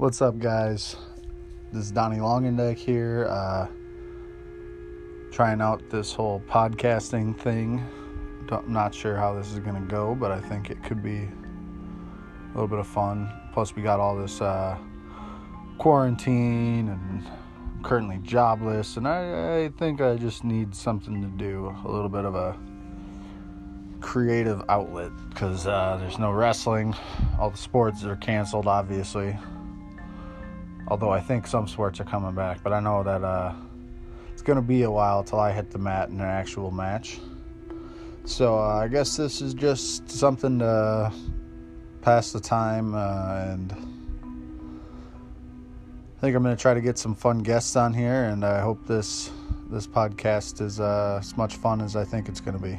What's up, guys? This is Donnie Longendeck here, uh, trying out this whole podcasting thing. I'm not sure how this is going to go, but I think it could be a little bit of fun. Plus, we got all this uh, quarantine and I'm currently jobless, and I, I think I just need something to do a little bit of a creative outlet because uh, there's no wrestling. All the sports are canceled, obviously. Although I think some sports are coming back, but I know that uh, it's going to be a while till I hit the mat in an actual match. So uh, I guess this is just something to pass the time, uh, and I think I'm going to try to get some fun guests on here, and I hope this this podcast is uh, as much fun as I think it's going to be.